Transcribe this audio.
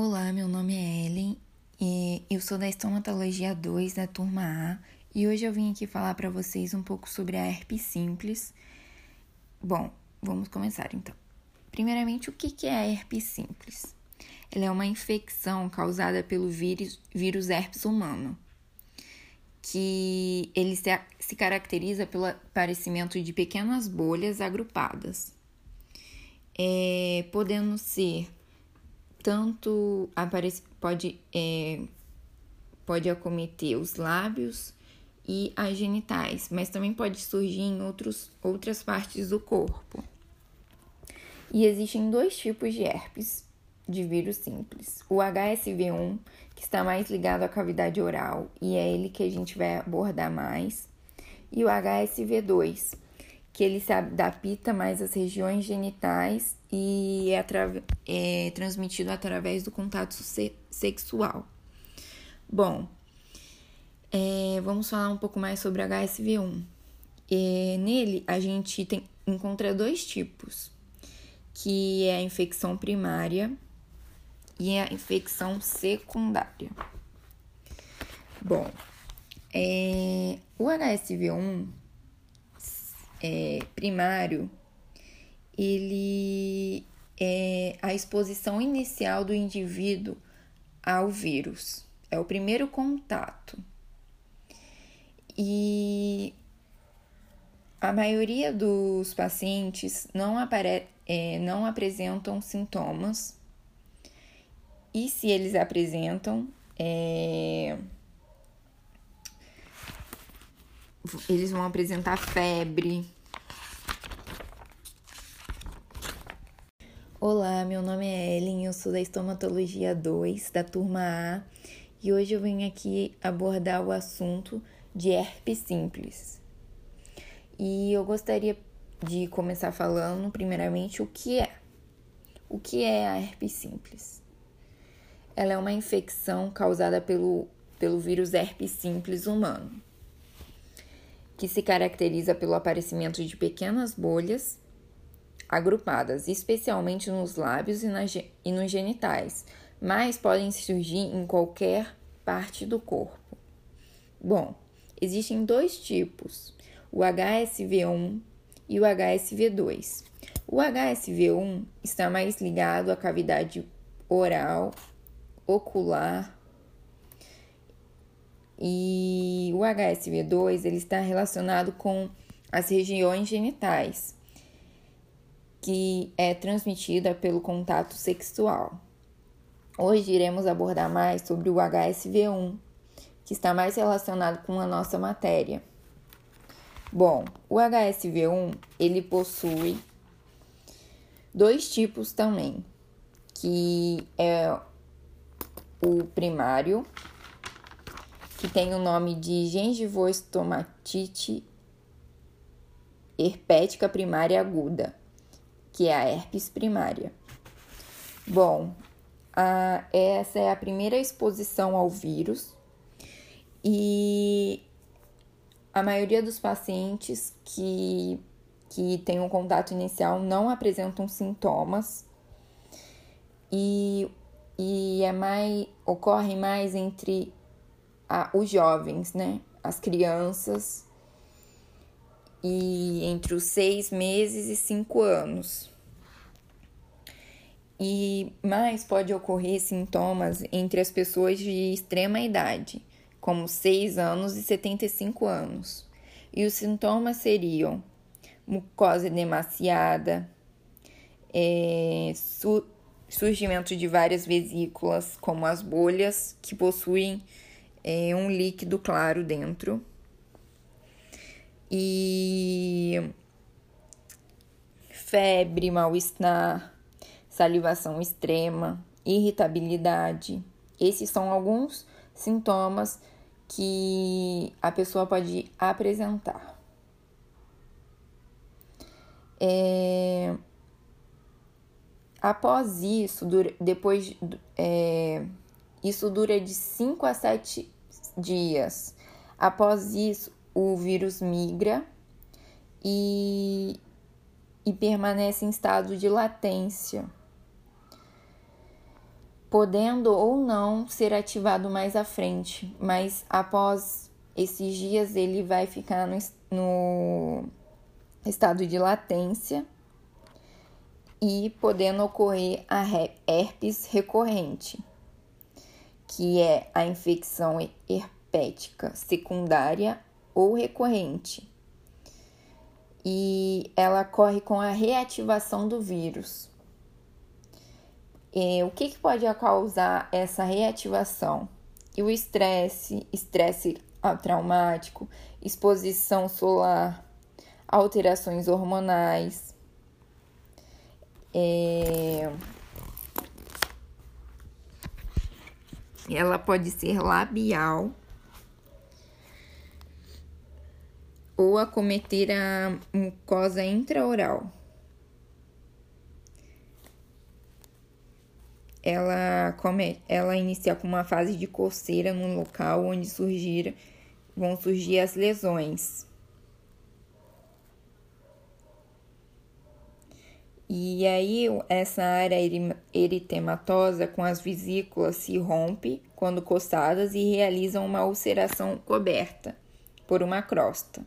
Olá, meu nome é Ellen e eu sou da estomatologia 2 da turma A e hoje eu vim aqui falar para vocês um pouco sobre a herpes simples. Bom, vamos começar então. Primeiramente, o que é a herpes simples? Ela é uma infecção causada pelo vírus, vírus herpes humano, que ele se, se caracteriza pelo aparecimento de pequenas bolhas agrupadas, é, podendo ser tanto aparece, pode, é, pode acometer os lábios e as genitais, mas também pode surgir em outros, outras partes do corpo. E existem dois tipos de herpes de vírus simples. O HSV1, que está mais ligado à cavidade oral, e é ele que a gente vai abordar mais, e o HSV2, que ele se adapta mais às regiões genitais e é, é transmitido através do contato se sexual. Bom, é, vamos falar um pouco mais sobre HSV1. É, nele, a gente tem, encontra dois tipos, que é a infecção primária e a infecção secundária. Bom, é, o HSV1 é, primário, ele é a exposição inicial do indivíduo ao vírus. É o primeiro contato. E a maioria dos pacientes não, apare é, não apresentam sintomas. E se eles apresentam, é, eles vão apresentar febre. Olá, meu nome é Ellen, eu sou da estomatologia 2 da turma A e hoje eu venho aqui abordar o assunto de herpes simples. E eu gostaria de começar falando, primeiramente, o que é. O que é a herpes simples? Ela é uma infecção causada pelo, pelo vírus herpes simples humano que se caracteriza pelo aparecimento de pequenas bolhas agrupadas, especialmente nos lábios e, na, e nos genitais, mas podem surgir em qualquer parte do corpo. Bom, existem dois tipos, o HSV1 e o HSV2. O HSV1 está mais ligado à cavidade oral, ocular e o HSV2 ele está relacionado com as regiões genitais, que é transmitida pelo contato sexual. Hoje iremos abordar mais sobre o HSV1, que está mais relacionado com a nossa matéria. Bom, o HSV1 ele possui dois tipos também, que é o primário que tem o nome de gengivoestomatite herpética primária aguda, que é a herpes primária. Bom, a, essa é a primeira exposição ao vírus e a maioria dos pacientes que, que têm um contato inicial não apresentam sintomas e, e é mais, ocorre mais entre a, os jovens, né? As crianças, e entre os seis meses e cinco anos. E mais pode ocorrer sintomas entre as pessoas de extrema idade, como 6 anos e 75 anos. E os sintomas seriam mucosa edemaciada, é, su surgimento de várias vesículas, como as bolhas, que possuem é, um líquido claro dentro. E febre, mal-estar, salivação extrema, irritabilidade. Esses são alguns sintomas que a pessoa pode apresentar. É... Após isso, depois é... isso dura de 5 a 7 dias. Após isso, o vírus migra e, e permanece em estado de latência. podendo ou não ser ativado mais à frente, mas após esses dias ele vai ficar no, no estado de latência e podendo ocorrer a herpes recorrente, que é a infecção herpética secundária ou recorrente. E ela ocorre com a reativação do vírus. E o que, que pode causar essa reativação? E o estresse, estresse traumático, exposição solar, alterações hormonais, é... Ela pode ser labial ou acometer a mucosa intraoral. Ela, come, ela inicia com uma fase de coceira no local onde surgir, vão surgir as lesões. E aí, essa área eritematosa com as vesículas se rompe quando costadas e realiza uma ulceração coberta por uma crosta.